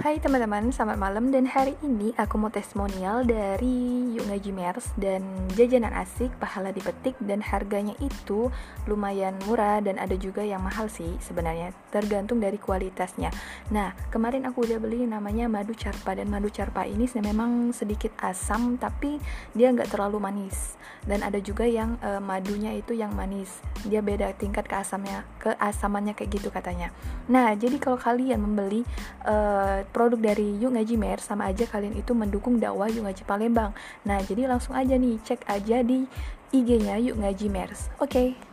Hai teman-teman, selamat malam dan hari ini aku mau testimonial dari Yuk Ngaji Mers dan jajanan asik, pahala dipetik dan harganya itu lumayan murah dan ada juga yang mahal sih sebenarnya tergantung dari kualitasnya. Nah, kemarin aku udah beli namanya madu carpa dan madu carpa ini memang sedikit asam tapi dia nggak terlalu manis dan ada juga yang uh, madunya itu yang manis. Dia beda tingkat keasamnya, keasamannya kayak gitu katanya. Nah, jadi kalau kalian membeli uh, produk dari Yuk Ngaji Mer sama aja kalian itu mendukung dakwah Yuk Ngaji Palembang. Nah, jadi langsung aja nih cek aja di IG-nya Yuk Ngaji Mers. Oke. Okay.